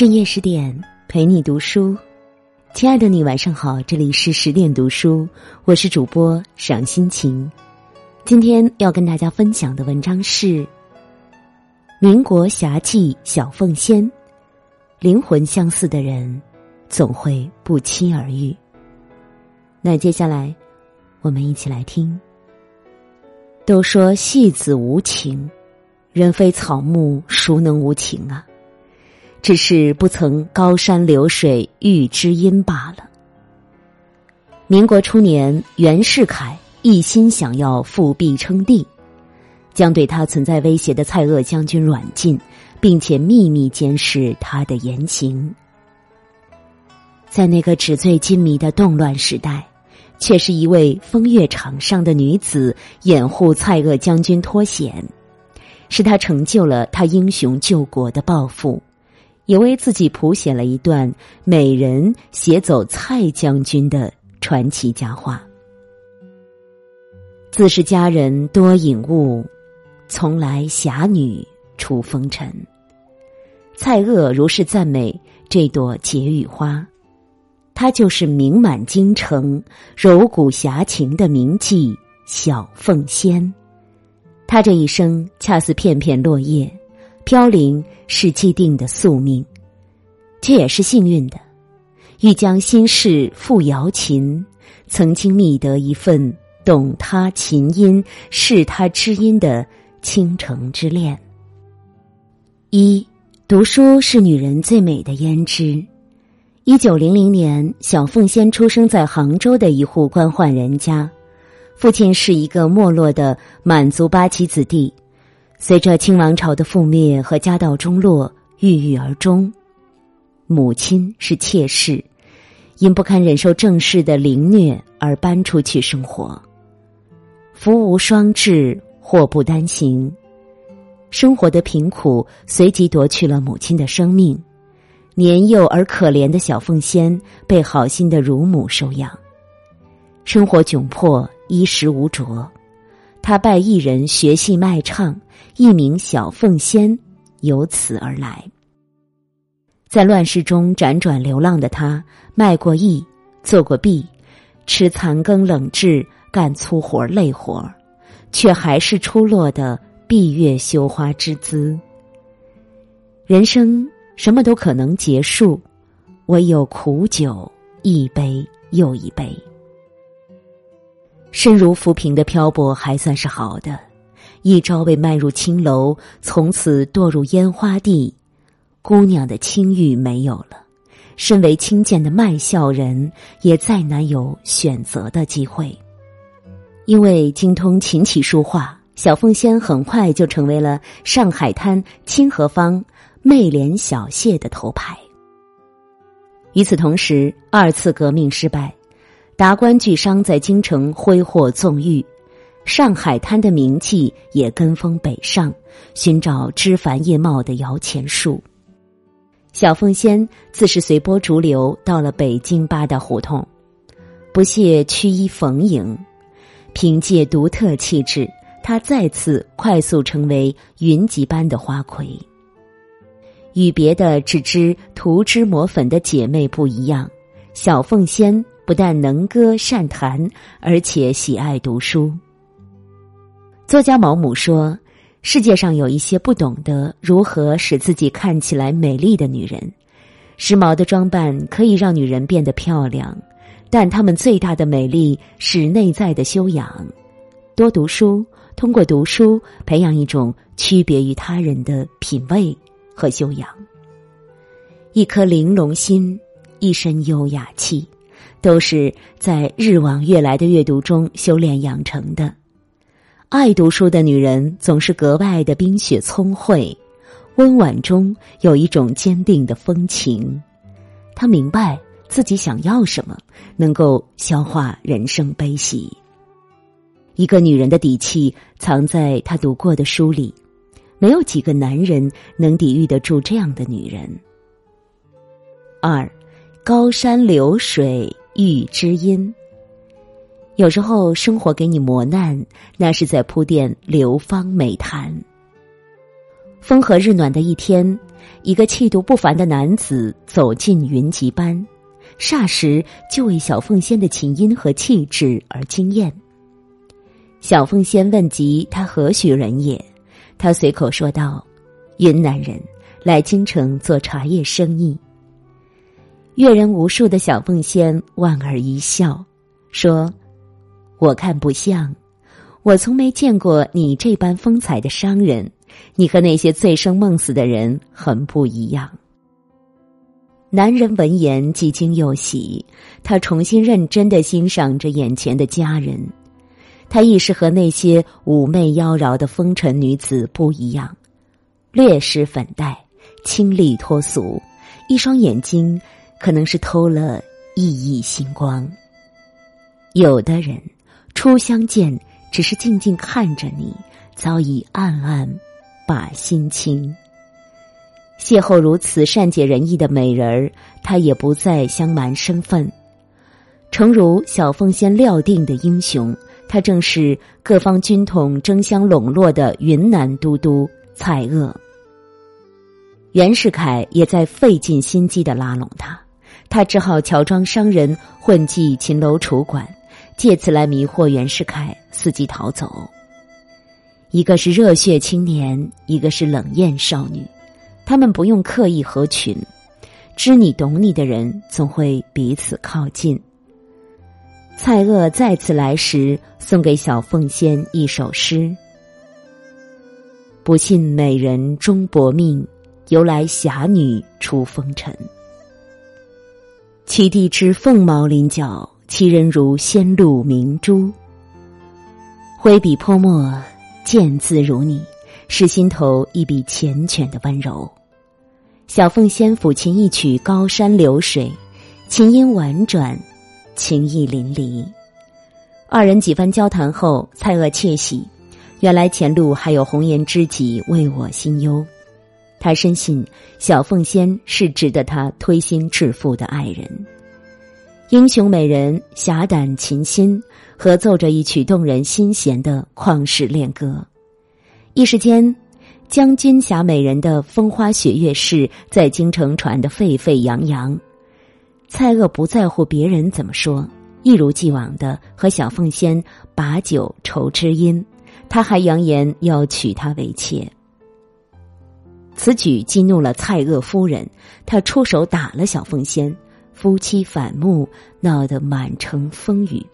深夜十点，陪你读书。亲爱的你，晚上好，这里是十点读书，我是主播赏心情。今天要跟大家分享的文章是《民国侠妓小凤仙》，灵魂相似的人总会不期而遇。那接下来，我们一起来听。都说戏子无情，人非草木，孰能无情啊？只是不曾高山流水遇知音罢了。民国初年，袁世凯一心想要复辟称帝，将对他存在威胁的蔡锷将军软禁，并且秘密监视他的言行。在那个纸醉金迷的动乱时代，却是一位风月场上的女子掩护蔡锷将军脱险，使他成就了他英雄救国的抱负。也为自己谱写了一段美人携走蔡将军的传奇佳话。自是佳人多隐物，从来侠女出风尘。蔡锷如是赞美这朵解语花，她就是名满京城、柔骨侠情的名妓小凤仙。她这一生恰似片片落叶。飘零是既定的宿命，却也是幸运的。欲将心事付瑶琴，曾经觅得一份懂他琴音、是他知音的倾城之恋。一读书是女人最美的胭脂。一九零零年，小凤仙出生在杭州的一户官宦人家，父亲是一个没落的满族八旗子弟。随着清王朝的覆灭和家道中落，郁郁而终。母亲是妾室，因不堪忍受正室的凌虐而搬出去生活。福无双至，祸不单行，生活的贫苦随即夺去了母亲的生命。年幼而可怜的小凤仙被好心的乳母收养，生活窘迫，衣食无着。他拜艺人学戏卖唱，艺名小凤仙，由此而来。在乱世中辗转流浪的他，卖过艺，做过婢，吃残羹冷炙，干粗活累活却还是出落的闭月羞花之姿。人生什么都可能结束，唯有苦酒一杯又一杯。身如浮萍的漂泊还算是好的，一朝被卖入青楼，从此堕入烟花地，姑娘的清誉没有了。身为清贱的卖笑人，也再难有选择的机会。因为精通琴棋书画，小凤仙很快就成为了上海滩清河坊媚脸小谢的头牌。与此同时，二次革命失败。达官巨商在京城挥霍纵欲，上海滩的名气也跟风北上，寻找枝繁叶茂的摇钱树。小凤仙自是随波逐流，到了北京八大胡同，不屑屈衣逢迎，凭借独特气质，她再次快速成为云集般的花魁。与别的只知涂脂抹粉的姐妹不一样，小凤仙。不但能歌善弹，而且喜爱读书。作家毛姆说：“世界上有一些不懂得如何使自己看起来美丽的女人。时髦的装扮可以让女人变得漂亮，但她们最大的美丽是内在的修养。多读书，通过读书培养一种区别于他人的品味和修养。一颗玲珑心，一身优雅气。”都是在日往月来的阅读中修炼养成的。爱读书的女人总是格外的冰雪聪慧，温婉中有一种坚定的风情。她明白自己想要什么，能够消化人生悲喜。一个女人的底气藏在她读过的书里，没有几个男人能抵御得住这样的女人。二，高山流水。遇知音。有时候生活给你磨难，那是在铺垫流芳美谈。风和日暖的一天，一个气度不凡的男子走进云集班，霎时就为小凤仙的琴音和气质而惊艳。小凤仙问及他何许人也，他随口说道：“云南人，来京城做茶叶生意。”阅人无数的小凤仙莞尔一笑，说：“我看不像，我从没见过你这般风采的商人。你和那些醉生梦死的人很不一样。”男人闻言既惊又喜，他重新认真的欣赏着眼前的佳人。他亦是和那些妩媚妖娆的风尘女子不一样，略施粉黛，清丽脱俗，一双眼睛可能是偷了熠熠星光。有的人初相见只是静静看着你，早已暗暗把心倾。邂逅如此善解人意的美人儿，他也不再相瞒身份，诚如小凤仙料定的英雄。他正是各方军统争相笼络的云南都督蔡锷。袁世凯也在费尽心机的拉拢他，他只好乔装商人混迹秦楼楚馆，借此来迷惑袁世凯，伺机逃走。一个是热血青年，一个是冷艳少女，他们不用刻意合群，知你懂你的人总会彼此靠近。蔡锷再次来时，送给小凤仙一首诗：“不信美人终薄命，由来侠女出风尘。其地之凤毛麟角，其人如仙露明珠。挥笔泼墨，见字如你，是心头一笔缱绻的温柔。小凤仙抚琴一曲高山流水，琴音婉转。”情意淋漓，二人几番交谈后，蔡锷窃喜，原来前路还有红颜知己为我心忧。他深信小凤仙是值得他推心置腹的爱人。英雄美人侠胆琴心，合奏着一曲动人心弦的旷世恋歌。一时间，将军侠美人的风花雪月事在京城传得沸沸扬扬。蔡锷不在乎别人怎么说，一如既往的和小凤仙把酒酬知音，他还扬言要娶她为妾。此举激怒了蔡锷夫人，他出手打了小凤仙，夫妻反目，闹得满城风雨。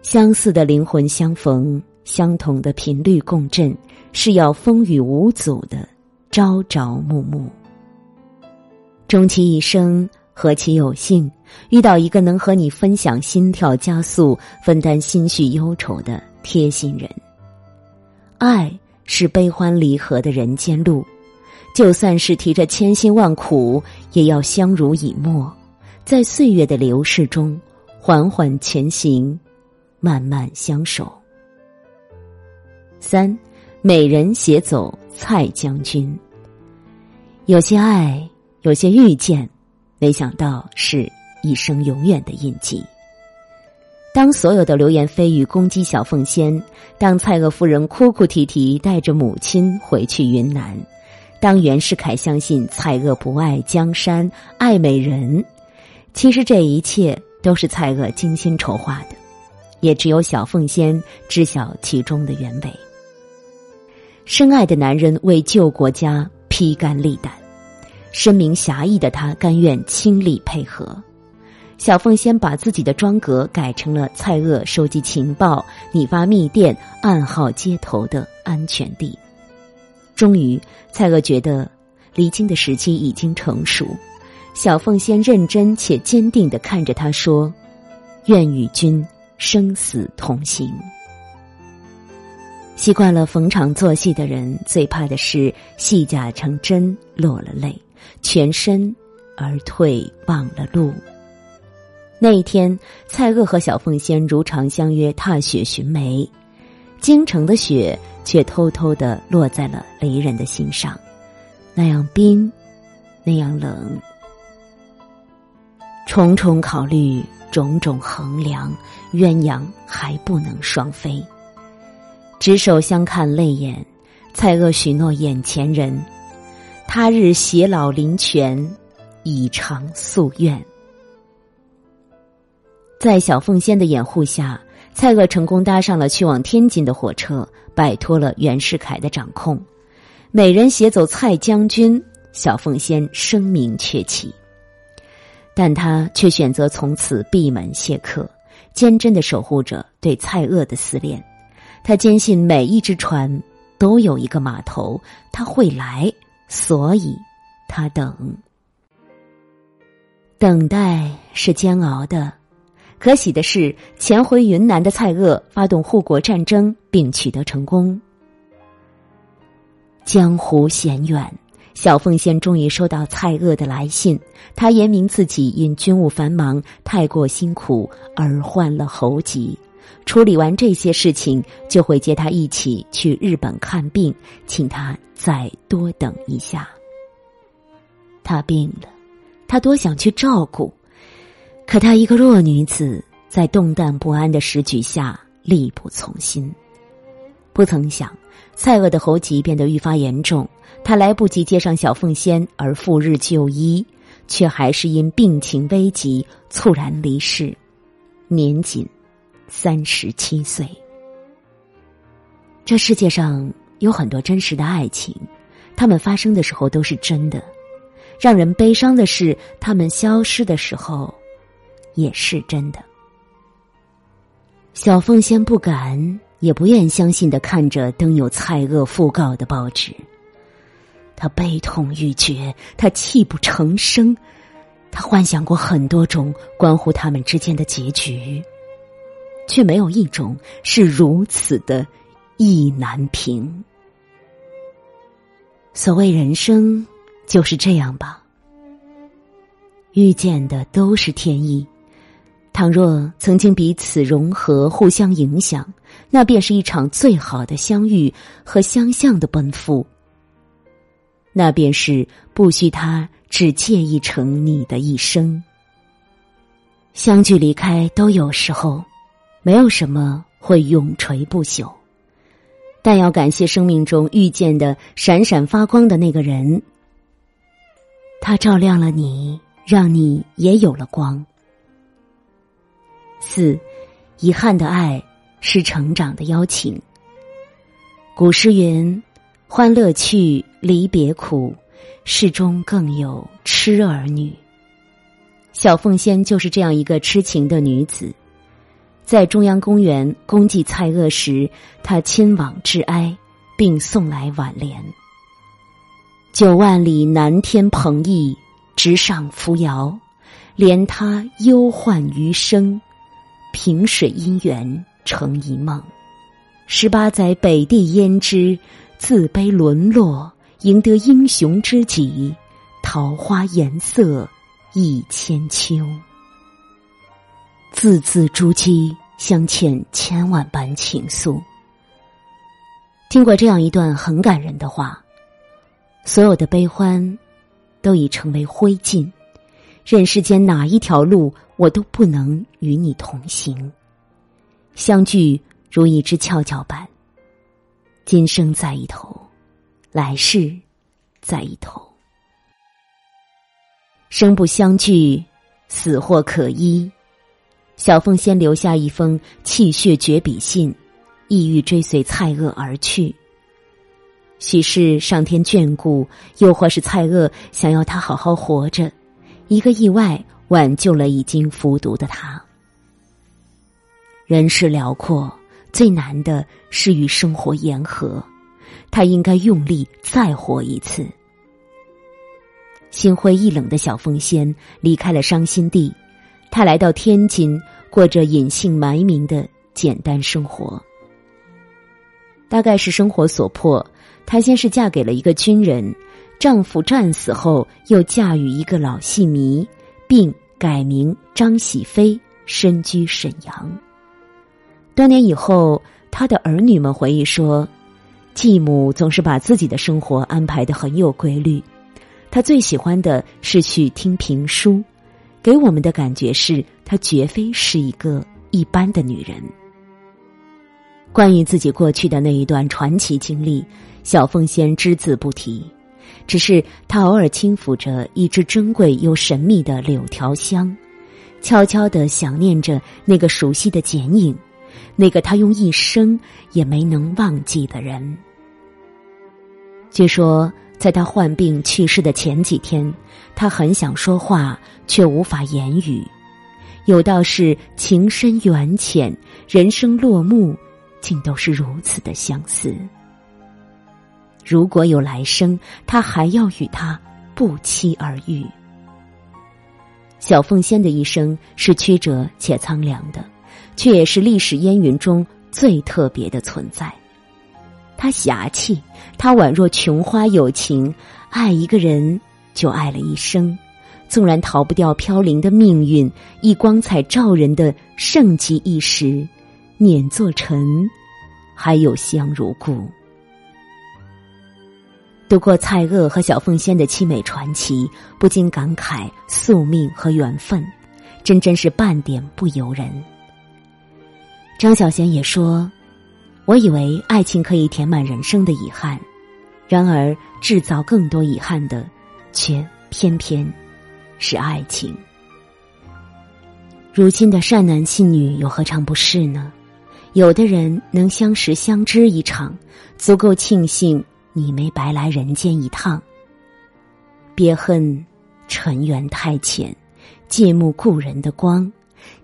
相似的灵魂相逢，相同的频率共振，是要风雨无阻的朝朝暮暮。终其一生。何其有幸遇到一个能和你分享心跳加速、分担心绪忧愁的贴心人。爱是悲欢离合的人间路，就算是提着千辛万苦，也要相濡以沫，在岁月的流逝中缓缓前行，慢慢相守。三，美人携走蔡将军。有些爱，有些遇见。没想到是一生永远的印记。当所有的流言蜚语攻击小凤仙，当蔡锷夫人哭哭啼啼带着母亲回去云南，当袁世凯相信蔡锷不爱江山爱美人，其实这一切都是蔡锷精心筹划的，也只有小凤仙知晓其中的原委。深爱的男人为救国家披肝沥胆。深明侠义的他，甘愿倾力配合。小凤仙把自己的庄阁改成了蔡锷收集情报、拟发密电、暗号接头的安全地。终于，蔡锷觉得离京的时机已经成熟。小凤仙认真且坚定的看着他说：“愿与君生死同行。”习惯了逢场作戏的人，最怕的是戏假成真，落了泪。全身而退，忘了路。那一天，蔡锷和小凤仙如常相约踏雪寻梅，京城的雪却偷偷的落在了离人的心上，那样冰，那样冷。重重考虑，种种衡量，鸳鸯还不能双飞。执手相看泪眼，蔡锷许诺眼前人。他日偕老林泉，以偿夙愿。在小凤仙的掩护下，蔡锷成功搭上了去往天津的火车，摆脱了袁世凯的掌控。美人携走蔡将军，小凤仙声名鹊起。但他却选择从此闭门谢客，坚贞的守护着对蔡锷的思念。他坚信每一只船都有一个码头，他会来，所以他等。等待是煎熬的，可喜的是，潜回云南的蔡锷发动护国战争，并取得成功。江湖险远。小凤仙终于收到蔡锷的来信，他言明自己因军务繁忙太过辛苦而患了喉疾，处理完这些事情就会接他一起去日本看病，请他再多等一下。他病了，他多想去照顾，可她一个弱女子在动荡不安的时局下力不从心，不曾想蔡锷的喉疾变得愈发严重。他来不及接上小凤仙而赴日就医，却还是因病情危急猝然离世，年仅三十七岁。这世界上有很多真实的爱情，他们发生的时候都是真的；让人悲伤的是，他们消失的时候也是真的。小凤仙不敢也不愿相信的看着登有蔡锷讣告的报纸。他悲痛欲绝，他泣不成声，他幻想过很多种关乎他们之间的结局，却没有一种是如此的意难平。所谓人生就是这样吧，遇见的都是天意。倘若曾经彼此融合、互相影响，那便是一场最好的相遇和相向的奔赴。那便是不需他只介意成你的一生。相聚离开都有时候，没有什么会永垂不朽。但要感谢生命中遇见的闪闪发光的那个人，他照亮了你，让你也有了光。四，遗憾的爱是成长的邀请。古诗云。欢乐去，离别苦，世中更有痴儿女。小凤仙就是这样一个痴情的女子，在中央公园公祭蔡锷时，她亲往致哀，并送来挽联：“九万里南天蓬翼，直上扶摇，怜他忧患余生，萍水姻缘成一梦。十八载北地胭脂。”自卑沦落，赢得英雄知己，桃花颜色一千秋。字字珠玑，镶嵌千万般情愫。听过这样一段很感人的话：所有的悲欢，都已成为灰烬。任世间哪一条路，我都不能与你同行。相聚如一只跷跷板。今生在一头，来世在一头。生不相聚，死或可依。小凤仙留下一封泣血绝笔信，意欲追随蔡锷而去。许是上天眷顾，又或是蔡锷想要他好好活着，一个意外挽救了已经服毒的他。人世辽阔。最难的是与生活言和，他应该用力再活一次。心灰意冷的小凤仙离开了伤心地，她来到天津，过着隐姓埋名的简单生活。大概是生活所迫，她先是嫁给了一个军人，丈夫战死后又嫁与一个老戏迷，并改名张喜飞，身居沈阳。多年以后，他的儿女们回忆说，继母总是把自己的生活安排的很有规律。他最喜欢的是去听评书，给我们的感觉是她绝非是一个一般的女人。关于自己过去的那一段传奇经历，小凤仙只字不提。只是他偶尔轻抚着一支珍贵又神秘的柳条香，悄悄的想念着那个熟悉的剪影，那个他用一生也没能忘记的人。据说，在他患病去世的前几天，他很想说话，却无法言语。有道是情深缘浅，人生落幕，竟都是如此的相似。如果有来生，他还要与他不期而遇。小凤仙的一生是曲折且苍凉的，却也是历史烟云中最特别的存在。他侠气，他宛若琼花有情，爱一个人就爱了一生。纵然逃不掉飘零的命运，亦光彩照人的盛极一时，碾作尘，还有香如故。读过蔡锷和小凤仙的凄美传奇，不禁感慨宿命和缘分，真真是半点不由人。张小娴也说：“我以为爱情可以填满人生的遗憾，然而制造更多遗憾的，却偏偏……”是爱情。如今的善男信女又何尝不是呢？有的人能相识相知一场，足够庆幸你没白来人间一趟。别恨尘缘太浅，借慕故人的光。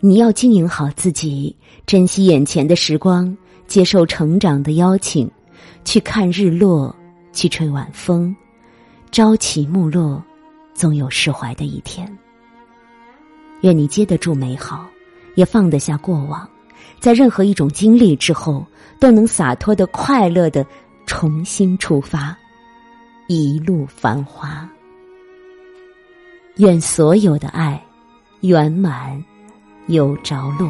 你要经营好自己，珍惜眼前的时光，接受成长的邀请，去看日落，去吹晚风，朝起暮落。总有释怀的一天。愿你接得住美好，也放得下过往，在任何一种经历之后，都能洒脱的、快乐的重新出发，一路繁华。愿所有的爱圆满有着落。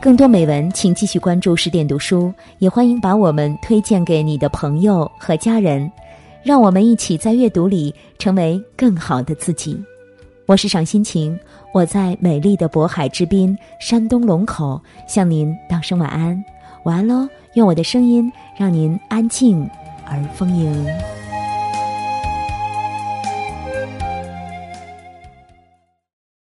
更多美文，请继续关注十点读书，也欢迎把我们推荐给你的朋友和家人，让我们一起在阅读里成为更好的自己。我是赏心情，我在美丽的渤海之滨山东龙口向您道声晚安，晚安喽！用我的声音让您安静而丰盈。